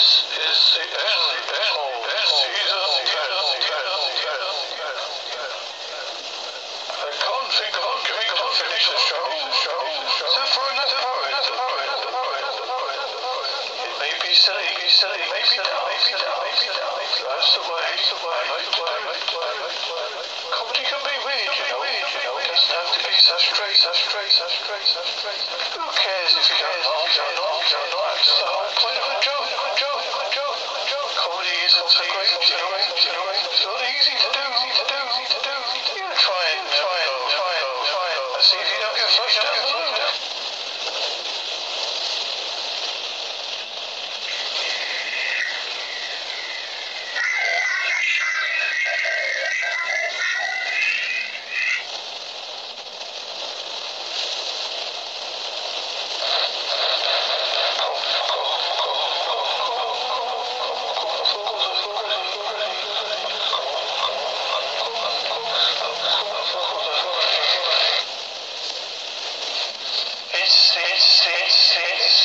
This is the end, end, end season. Silly, silly, silly, maybe down, maybe down, maybe down. That's the way, the way, the way, the way. Comedy can be weird, you know. You know, it doesn't have to be so straight, so straight, so straight, so straight. Who cares if you don't laugh, don't laugh, don't laugh? That's the whole point. See if you don't get flushed down the loo.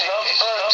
Number